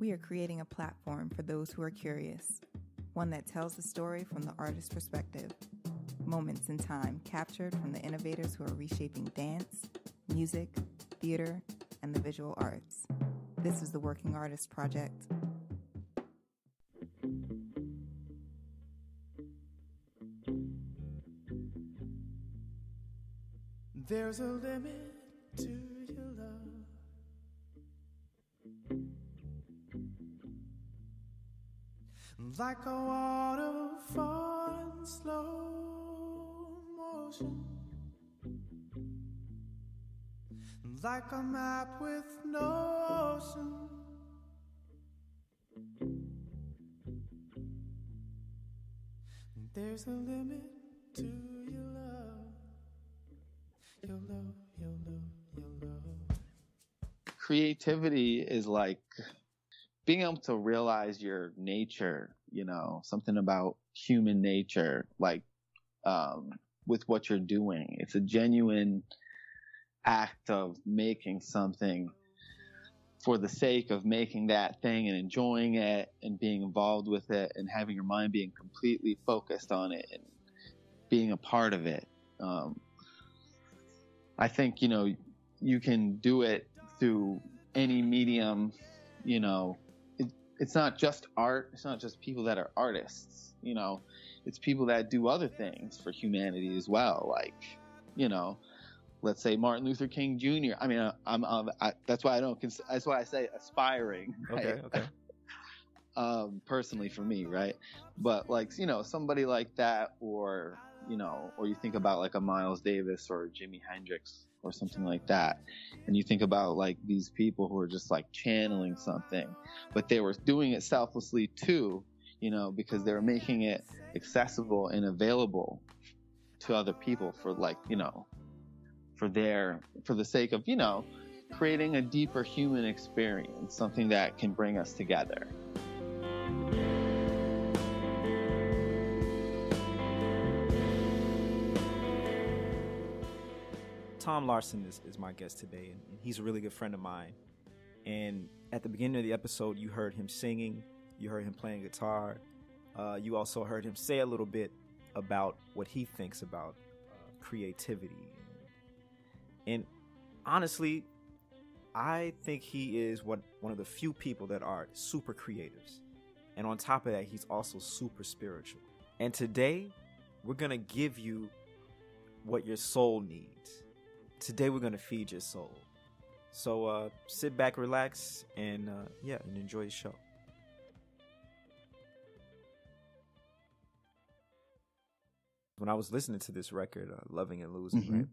We are creating a platform for those who are curious, one that tells the story from the artist's perspective. Moments in time captured from the innovators who are reshaping dance, music, theater, and the visual arts. This is the Working Artist Project. There's a limit Like a waterfall in slow motion. Like a map with no ocean. There's a limit to your love. Your love, your love, your love. creativity is like being able to realize your nature, you know, something about human nature, like, um, with what you're doing. It's a genuine act of making something for the sake of making that thing and enjoying it and being involved with it and having your mind being completely focused on it and being a part of it. Um, I think, you know, you can do it through any medium, you know, it's not just art. It's not just people that are artists, you know, it's people that do other things for humanity as well. Like, you know, let's say Martin Luther King Jr. I mean, I, I'm, I'm I, that's why I don't, cons- that's why I say aspiring. Right? Okay, okay. um, personally for me, right? But like, you know, somebody like that, or you know, or you think about like a Miles Davis or Jimi Hendrix or something like that, and you think about like these people who are just like channeling something, but they were doing it selflessly too, you know, because they were making it accessible and available to other people for like, you know, for their, for the sake of, you know, creating a deeper human experience, something that can bring us together. Tom Larsen is, is my guest today, and, and he's a really good friend of mine. And at the beginning of the episode, you heard him singing, you heard him playing guitar, uh, you also heard him say a little bit about what he thinks about uh, creativity. And honestly, I think he is what one of the few people that are super creatives. And on top of that, he's also super spiritual. And today, we're going to give you what your soul needs. Today, we're going to feed your soul. So uh, sit back, relax, and uh, yeah, and enjoy the show. When I was listening to this record, uh, "Loving and Losing," Mhm. right,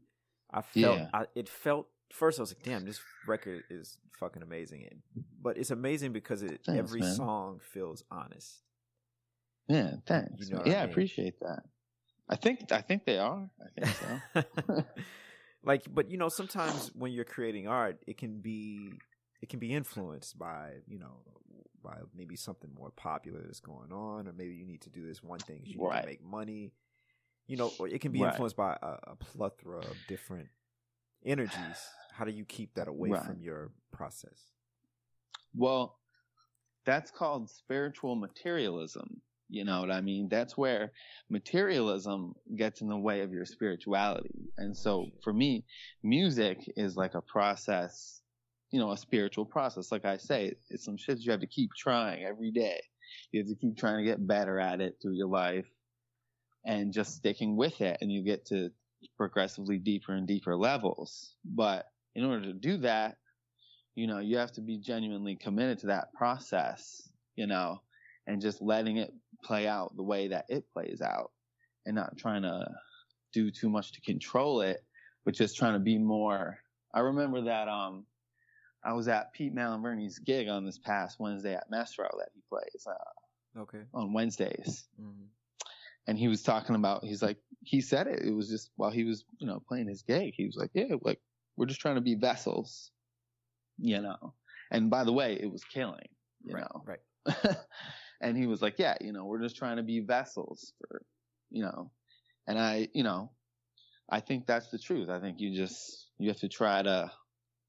I felt Yeah. I, it felt first. I was like, "Damn, this record is fucking amazing!" And, but it's amazing because it, Thanks, every man. song feels honest. Yeah, thanks. You know what I yeah, I appreciate that. I think I think they are. I think so. like but you know sometimes when you're creating art it can be it can be influenced by you know by maybe something more popular that's going on or maybe you need to do this one thing you need to make money you know or it can be Right. influenced by a, a plethora of different energies how do you keep that away Right. from your process well, that's called spiritual materialism. You know what I mean? That's where materialism gets in the way of your spirituality. And so for me, music is like a process, you know, a spiritual process. Like I say, it's some shit you have to keep trying every day. You have to keep trying to get better at it through your life and just sticking with it and you get to progressively deeper and deeper levels. But in order to do that, you know, you have to be genuinely committed to that process, you know, and just letting it play out the way that it plays out and not trying to do too much to control it, but just trying to be more. I remember that, um, I was at Pete Malinverni's gig on this past Wednesday at Mezzrow that he plays, uh, okay on Wednesdays. mm And he was talking about, he's like, he said it. It was just while he was, you know, playing his gig. He was like, yeah, like, we're just trying to be vessels, you know. And by the way, it was killing, you right know. right and he was like, yeah, you know, we're just trying to be vessels for, you know, and I, you know, I think that's the truth. I think you just, you have to try to,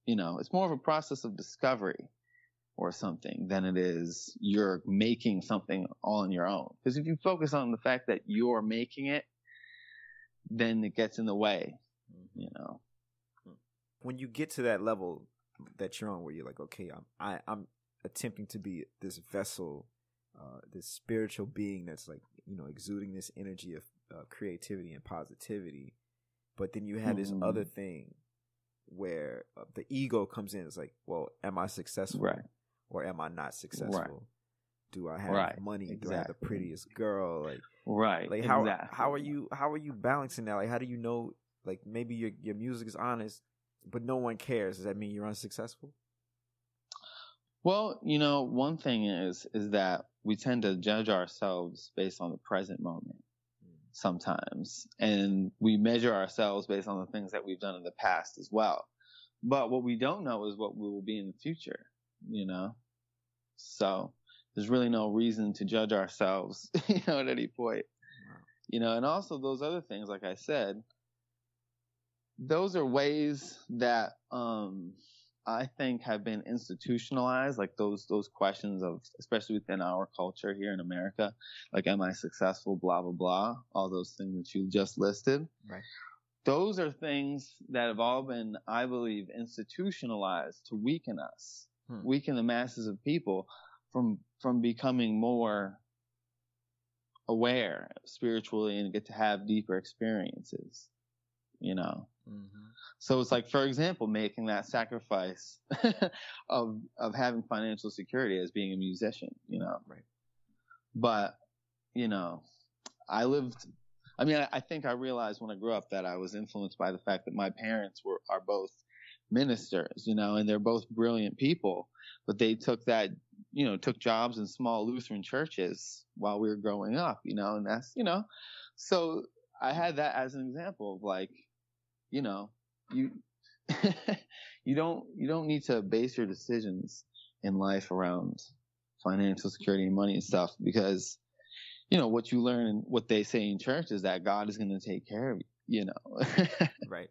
you know, it's more of a process of discovery or something than it is you're making something all on your own. Because if you focus on the fact that you're making it, then it gets in the way, Mm-hmm. you know. When you get to that level that you're on, where you're like, okay, I'm I, I'm attempting to be this vessel, uh, this spiritual being that's like you know exuding this energy of uh, creativity and positivity, but then you have this Mhm. other thing where uh, the ego comes in. It's like, well, am I successful? Right. Or am I not successful? Do I have Right. money? Do I have the prettiest girl? Like, Right. like how exactly. how are you how are you balancing that? Like, how do you know? Like, maybe your your music is honest, but no one cares. Does that mean you're unsuccessful? Well, you know, one thing is is that we tend to judge ourselves based on the present moment sometimes, and we measure ourselves based on the things that we've done in the past as well. But what we don't know is what we will be in the future, you know. So there's really no reason to judge ourselves, you know, at any point, you know. And also those other things, like I said, those are ways that um I think have been institutionalized, like those those questions of, especially within our culture here in America, like am I successful, blah blah blah, all those things that you just listed. Right. Those are things that have all been, I believe, institutionalized to weaken us, Hmm. weaken the masses of people from from becoming more aware spiritually and get to have deeper experiences. You know. Mm-hmm. So it's like, for example, making that sacrifice of of having financial security as being a musician, you know. Right. But you know, I lived. I mean, I, I think I realized when I grew up that I was influenced by the fact that my parents were are both ministers, you know, and they're both brilliant people, but they took that, you know, took jobs in small Lutheran churches while we were growing up, you know, and that's, you know, so I had that as an example of like, you know, you you don't you don't need to base your decisions in life around financial security and money and stuff because you know what you learn and what they say in church is that God is going to take care of you, you know. Right.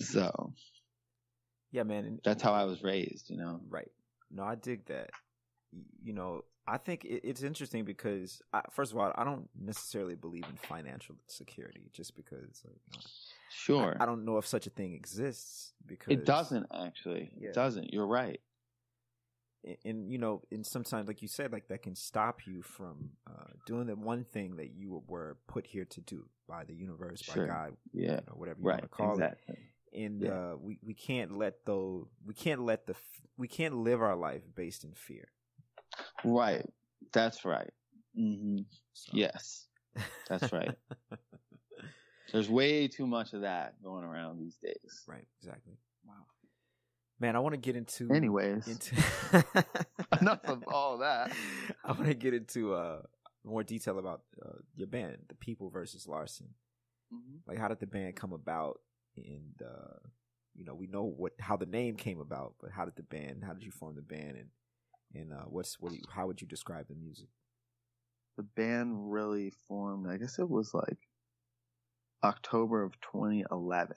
so Yeah, man. And, that's how I was raised, you know. Right. No, I dig that. You know, I think it, it's interesting because, I, first of all, I don't necessarily believe in financial security just because, like, you know, Sure. I, I don't know if such a thing exists because it doesn't actually. Yeah. It doesn't. You're right. and, and you know, and sometimes, like you said, like that can stop you from uh, doing the one thing that you were put here to do by the universe, Sure. by God, Yeah. you know, whatever you Right. want to call exactly. it. And Yeah. uh, we we can't let those we can't let the we can't live our life based in fear. Right. That's right. hmm So. Yes. That's right. There's way too much of that going around these days. Right, exactly. Wow. Man, I want to get into Anyways, into enough of all that. I want to get into uh more detail about uh, your band, The People versus Larsen. Mhm. Like how did the band come about and uh you know, we know what how the name came about, but how did the band, how did you form the band and and uh what's what you, how would you describe the music? the band really formed, I guess it was like October of 2011.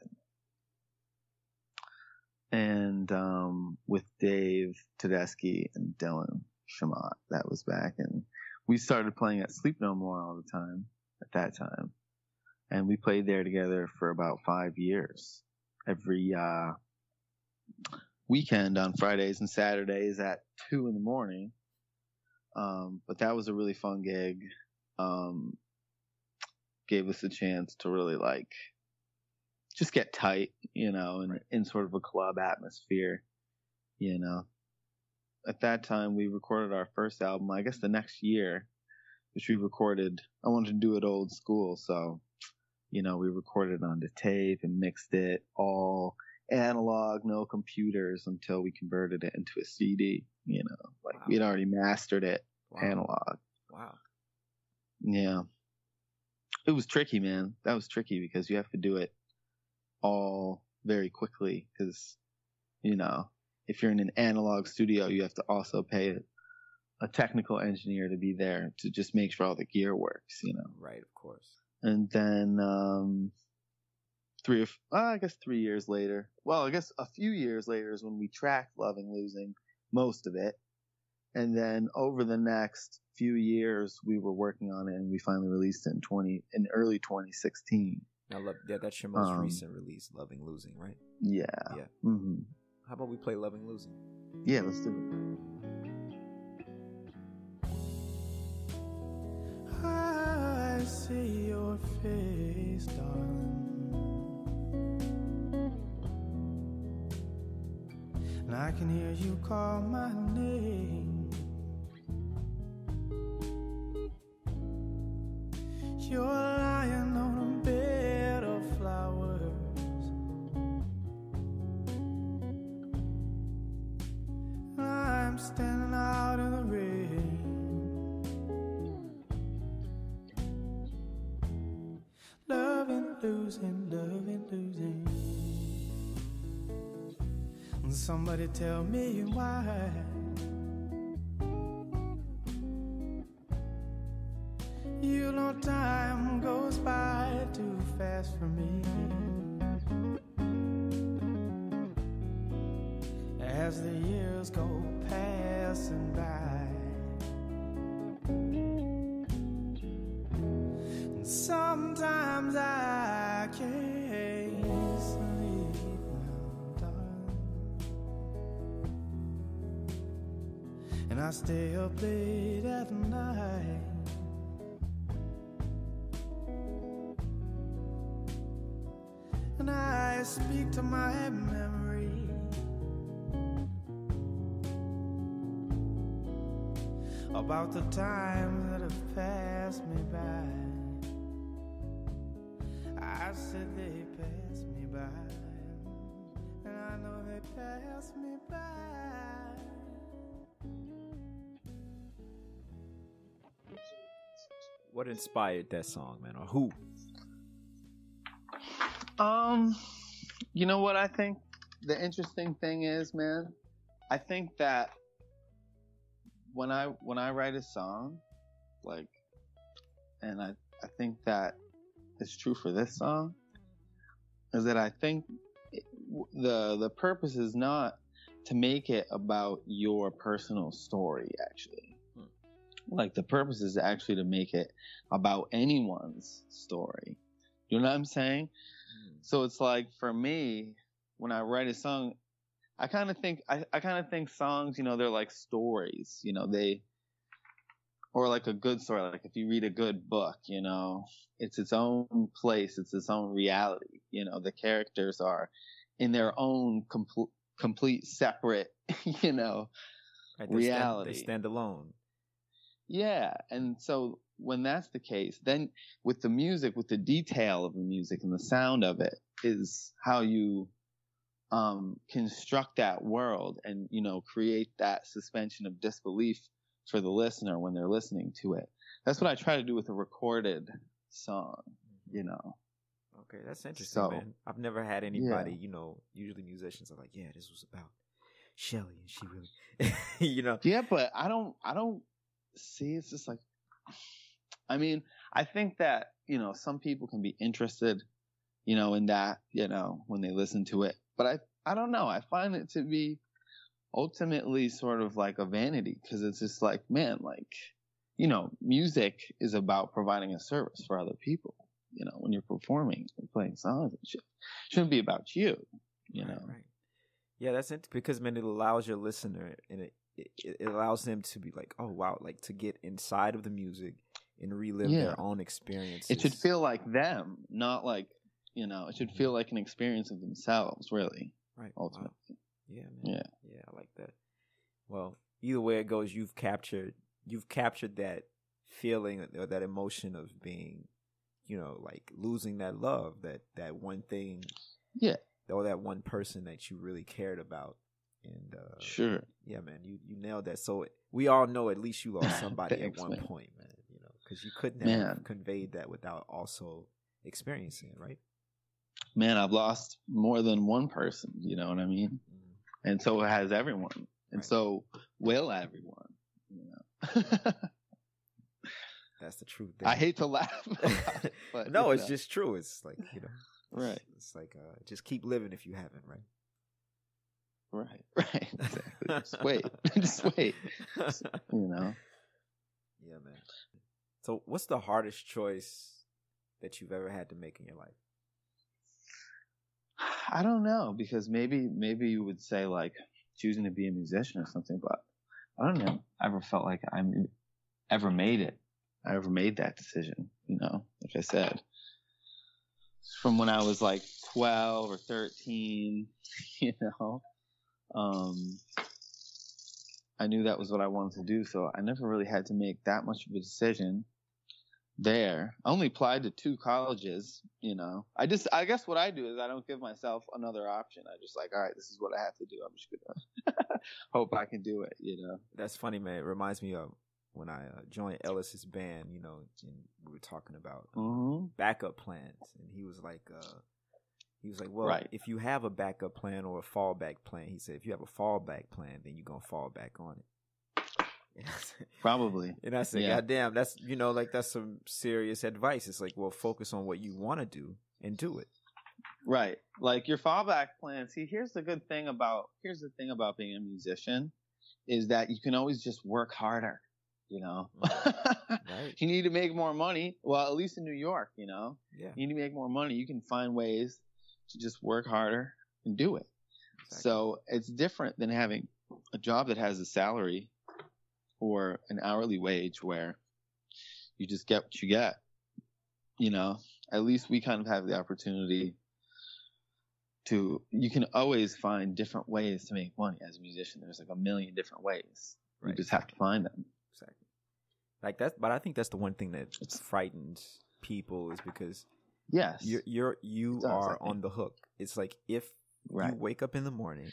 And um, with Dave Tedeschi and Dylan Shamat, that was back. And we started playing at Sleep No More all the time at that time. And we played there together for about five years. Every uh, weekend on Fridays and Saturdays at two in the morning. Um, but that was a really fun gig. Um, gave us a chance to really like just get tight, you know, and in sort of a club atmosphere, you know. At that time, we recorded our first album. I guess the next year, which we recorded, I wanted to do it old school, so you know, we recorded onto tape and mixed it all analog, no computers until we converted it into a CD. You know, like Wow. we'd already mastered it Wow. analog. Wow. Yeah. It was tricky, man. That was tricky because you have to do it all very quickly because, you know, if you're in an analog studio, you have to also pay a technical engineer to be there to just make sure all the gear works, you know. Right, of course. And then, um, three or, uh, I guess three years later, well, I guess a few years later is when we tracked Loving Losing, most of it. And then over the next few years, we were working on it, and we finally released it in twenty in early 2016. Now, love, that, that's your most Um, recent release, "Loving Losing," right? Yeah. Yeah. hmm How about we play "Loving Losing"? Yeah. Let's do it. I see your face, darling. And I can hear you call my name. You're lying on a bed of flowers. I'm standing out in the rain. Loving, losing, loving, losing. Somebody tell me why. And I speak to my memory. About the times that have passed me by. I said they passed me by, and I know they passed me by. What inspired that song, man, or who? Um, you know what I think the interesting thing is, man. I think that when I when I write a song, like, and I I think that it's true for this song, is that I think it, the the purpose is not to make it about your personal story, actually. Like the purpose is actually to make it about anyone's story. You know what I'm saying? So it's like for me, when I write a song, I kind of think I, I kind of think songs, you know, they're like stories, you know, they or like a good story. Like if you read a good book, you know, it's its own place, it's its own reality. You know, the characters are in their own complete complete separate, you know, Right, they stand- Reality. they stand alone. Yeah, and so when that's the case, then with the music, with the detail of the music and the sound of it, is how you um, construct that world and you know create that suspension of disbelief for the listener when they're listening to it. That's what I try to do with a recorded song. You know, Okay, that's interesting, So- man. I've never had anybody, you know, usually musicians are like, yeah, this was about Shelly, and she really, you know, yeah, but I don't, I don't see. It's just like, I mean, I think that you know some people can be interested, you know, in that, you know, when they listen to it. But I, I don't know. I find it to be ultimately sort of like a vanity because it's just like, man, like, you know, music is about providing a service for other people. You know, when you're performing and playing songs and shit, shouldn't be about you. You Right, know, right. Yeah, that's it because man, it allows your listener and it, it it allows them to be like, oh wow, like to get inside of the music and relive Yeah. their own experiences. it should feel like them, not like, you know, it should feel like an experience of themselves, really, right. wow. ultimately. Yeah, man. Yeah. yeah, I like that. Well, either way it goes, you've captured you've captured that feeling or that emotion of being, you know, like losing that love, that that one thing, Yeah. or that one person that you really cared about. And uh, Sure. yeah, man, you you nailed that. So we all know at least you lost somebody Thanks, at one man. point, man. You because you couldn't have Man. conveyed that without also experiencing it, right? Man, I've lost more than one person, you know what I mean? Mm. And so has everyone. And Right. so will everyone. You know? That's the truth. I hate to laugh it, but no, it's just true. It's like you know, Right. It's like uh, just keep living if you haven't, right? Right. Right. Exactly. Just wait. Just wait. You know. Yeah, man. So, what's the hardest choice that you've ever had to make in your life? I don't know because maybe maybe you would say like choosing to be a musician or something, but I don't know. I ever felt like I'm ever made it. I ever made that decision. You know, like I said, from when I was like 12 or 13. You know, um, I knew that was what I wanted to do, so I never really had to make that much of a decision there. I only applied to two colleges, you know. I just I guess what I do is I don't give myself another option. I just like, all right, this is what I have to do. I'm just gonna hope I can do it, you know. That's funny, man. It reminds me of when I uh, joined Ellis's band, you know, and we were talking about Mm-hmm. backup plans, and he was like, uh, he was like, well, Right. if you have a backup plan or a fallback plan, he said, if you have a fallback plan, then you're gonna fall back on it. And said- Probably. And I said, Yeah. God damn, that's you know, like that's some serious advice. It's like, well, focus on what you want to do and do it. Right. Like your fallback plan. See, here's the good thing about here's the thing about being a musician is that you can always just work harder. You know, Right. Mm-hmm. you need to make more money. Well, at least in New York, you know, Yeah. you need to make more money. You can find ways to just work harder and do it. exactly. So it's different than having a job that has a salary or an hourly wage where you just get what you get. You know, at least we kind of have the opportunity to, you can always find different ways to make money as a musician. There's like a million different ways. You Right. just have to find them. Exactly. Like that, but I think that's the one thing that It's- frightens people is because Yes. you're you're you does, are think. on the hook. It's like if right. you wake up in the morning,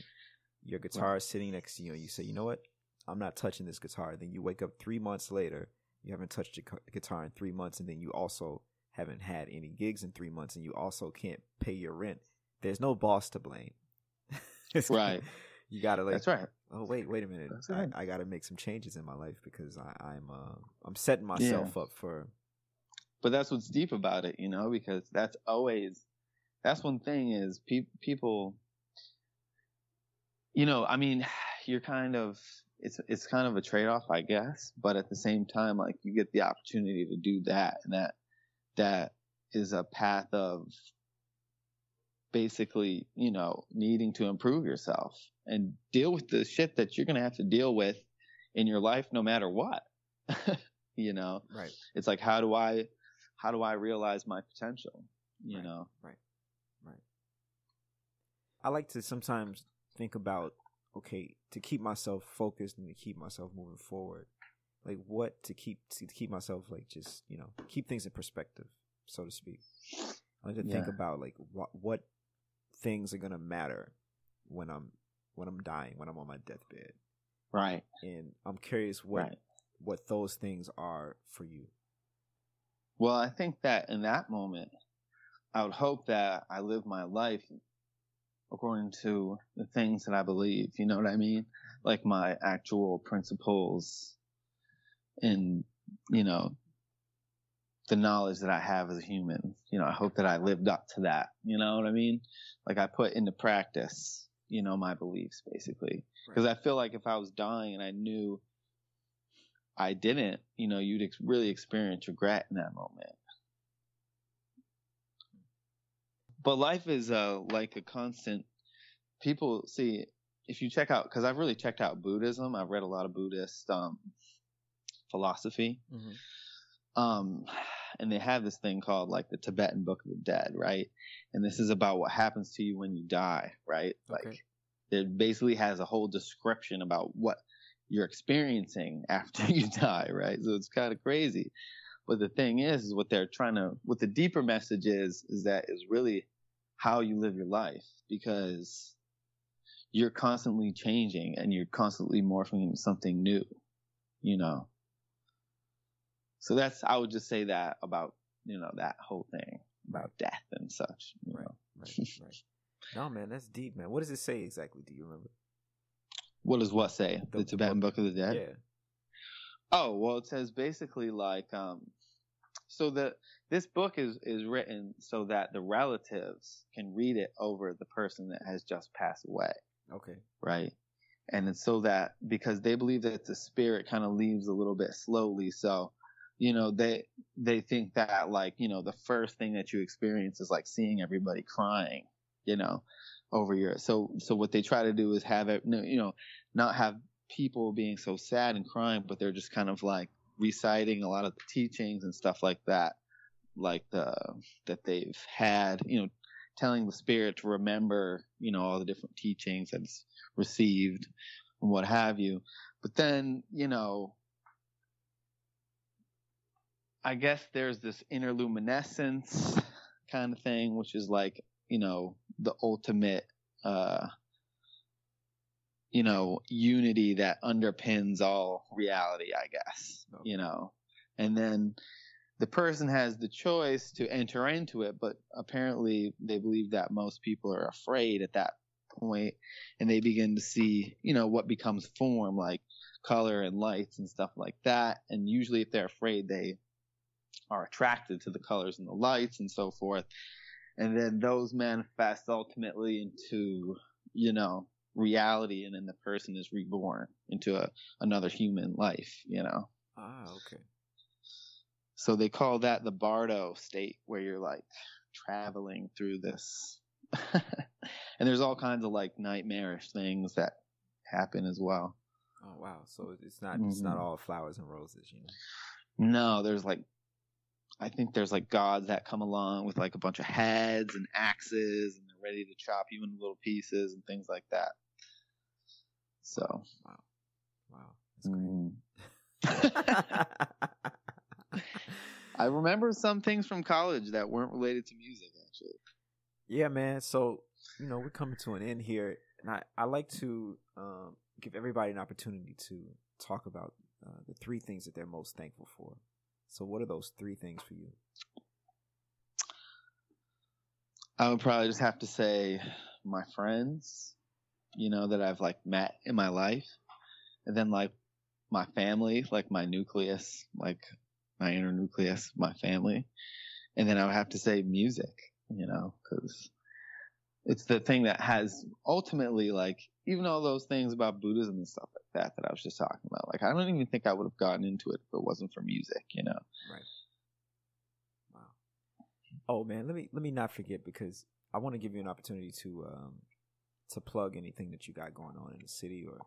your guitar is sitting next to you, and you say, "You know what? I'm not touching this guitar." Then you wake up three months later, you haven't touched your guitar in three months, and then you also haven't had any gigs in three months, and you also can't pay your rent. There's no boss to blame. Right. You gotta like That's right. oh wait wait a minute I. I gotta make some changes in my life because I, i'm uh i'm setting myself up for but that's what's deep about it, you know, because that's always that's one thing is pe- people you know, I mean, you're kind of it's it's kind of a trade-off, I guess, but at the same time like you get the opportunity to do that and that that is a path of basically, you know, needing to improve yourself and deal with the shit that you're going to have to deal with in your life no matter what. you know, right it's like how do I how do I realize my potential? You Right. know. Right, right. I like to sometimes think about okay to keep myself focused and to keep myself moving forward like what to keep to keep myself like just you know keep things in perspective so to speak i like to think about like what what things are gonna matter when i'm when i'm dying when i'm on my deathbed Right. and i'm curious what Right. what those things are for you Well, I think that in that moment, I would hope that I live my life according to the things that I believe. You know what I mean? Like my actual principles and, you know, the knowledge that I have as a human. You know, I hope that I lived up to that. You know what I mean? Like I put into practice, you know, my beliefs basically. Because I feel like if I was dying and I knew I didn't, you know, you'd ex- really experience regret in that moment. But life is uh, like a constant. People see if you check out because I've really checked out Buddhism. I've read a lot of Buddhist um, philosophy, um, and they have this thing called like the Tibetan Book of the Dead, right? And this is about what happens to you when you die, right? Okay. Like it basically has a whole description about what you're experiencing after you die, right? So it's kind of crazy. But the thing is, is what they're trying to, what the deeper message is, is that is really how you live your life because you're constantly changing and you're constantly morphing into something new, you know? So that's, I would just say that about, you know, that whole thing about death and such, you Right. know? right right no man that's deep man what does it say exactly do you remember What does what say? The- The, Tibetan Book of the Dead? yeah Oh, well, it says basically like, um, so the, this book is, is written so that the relatives can read it over the person that has just passed away, okay right? and it's so that because they believe that the spirit kind of leaves a little bit slowly so you know they they think that like you know the first thing that you experience is like seeing everybody crying you know over your so so what they try to do is have it you know not have people being so sad and crying but they're just kind of like reciting a lot of the teachings and stuff like that like the that they've had you know telling the spirit to remember you know all the different teachings that it's received and what have you. But then you know I guess there's this interluminescence kind of thing, which is like, you know, the ultimate, uh, you know, unity that underpins all reality, I guess, Okay. you know, and then the person has the choice to enter into it, but apparently they believe that most people are afraid at that point and they begin to see, you know, what becomes form like color and lights and stuff like that. And usually if they're afraid, they are attracted to the colors and the lights and so forth. And then those manifest ultimately into, you know, reality and then the person is reborn into a, another human life, you know. Ah, okay. So they call that the Bardo state where you're like traveling through this. and there's all kinds of like nightmarish things that happen as well. Oh wow. So it's not it's not Mhm. all flowers and roses, you know. No, there's like, I think there's like gods that come along with like a bunch of heads and axes and they're ready to chop you into little pieces and things like that. So, Wow. That's great. mm. I remember some things from college that weren't related to music actually. Yeah, man. So, you know, we're coming to an end here. And I, I like to um, give everybody an opportunity to talk about uh, the three things that they're most thankful for. So, what are those three things for you? I would probably just have to say my friends, you know, that I've like met in my life. And then like my family, like my nucleus, like my inner nucleus, my family. And then I would have to say music, you know, cause it's the thing that has ultimately like, even all those things about Buddhism and stuff like that that I was just talking about. Like, I don't even think I would have gotten into it if it wasn't for music, you know? Right. Wow. Oh man, let me let me not forget because I want to give you an opportunity to um to plug anything that you got going on in the city or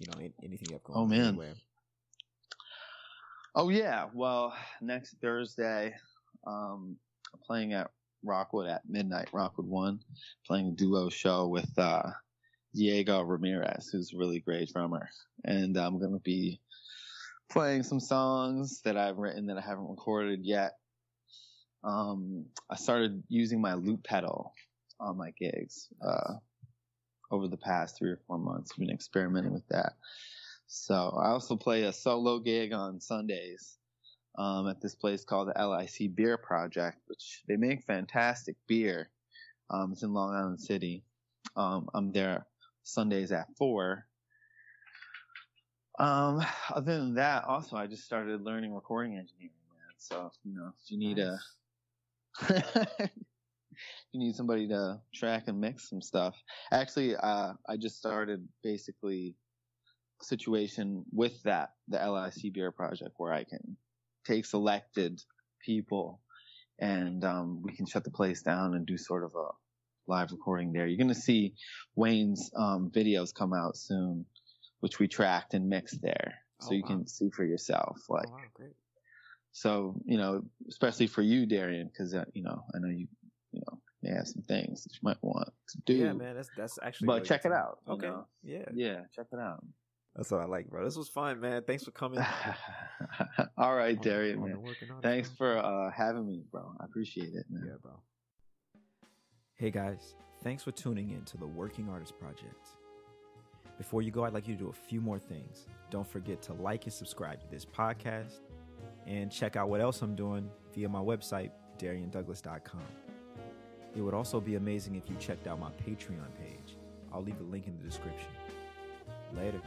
you know anything you have going Oh, on man. anywhere. Oh yeah. Well, next Thursday, um, I'm playing at Rockwood at midnight, Rockwood One, playing a duo show with uh, Diego Ramirez, who's a really great drummer, and I'm gonna be playing some songs that I've written that I haven't recorded yet. Um, I started using my loop pedal on my gigs uh, over the past three or four months. I've been experimenting with that. So I also play a solo gig on Sundays um, at this place called the LIC Beer Project, which they make fantastic beer. Um, it's in Long Island City. Um, I'm there Sundays at four. Um, other than that, also I just started learning recording engineering, man. So you know, if you need a you need somebody to track and mix some stuff. Actually, uh, I just started basically a situation with that, the LIC Beer Project, where I can take selected people and um, we can shut the place down and do sort of a live recording there. You're going to see Wayne's um, videos come out soon, which we tracked and mixed there. So Oh, you wow. can see for yourself. Like, oh, wow, so, you know, especially for you, Darrian, because, uh, you know, I know you, you know, may have some things that you might want to do. Yeah, man, that's that's actually. But check it out, Okay. know. Yeah, Yeah, check it out. that's what I like, bro. This was fun, man. Thanks for coming. All right, Darrian, man. Thanks for uh, having me, bro. I appreciate it, man. Yeah, bro. Hey guys, thanks for tuning in to the Working Artist Project. Before you go, I'd like you to do a few more things. Don't forget to like and subscribe to this podcast and check out what else I'm doing via my website, DarrianDouglas.com. It would also be amazing if you checked out my Patreon page. I'll leave the link in the description. Later.